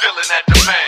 feeling that demand.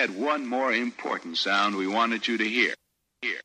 had one more important sound we wanted you to hear. Here.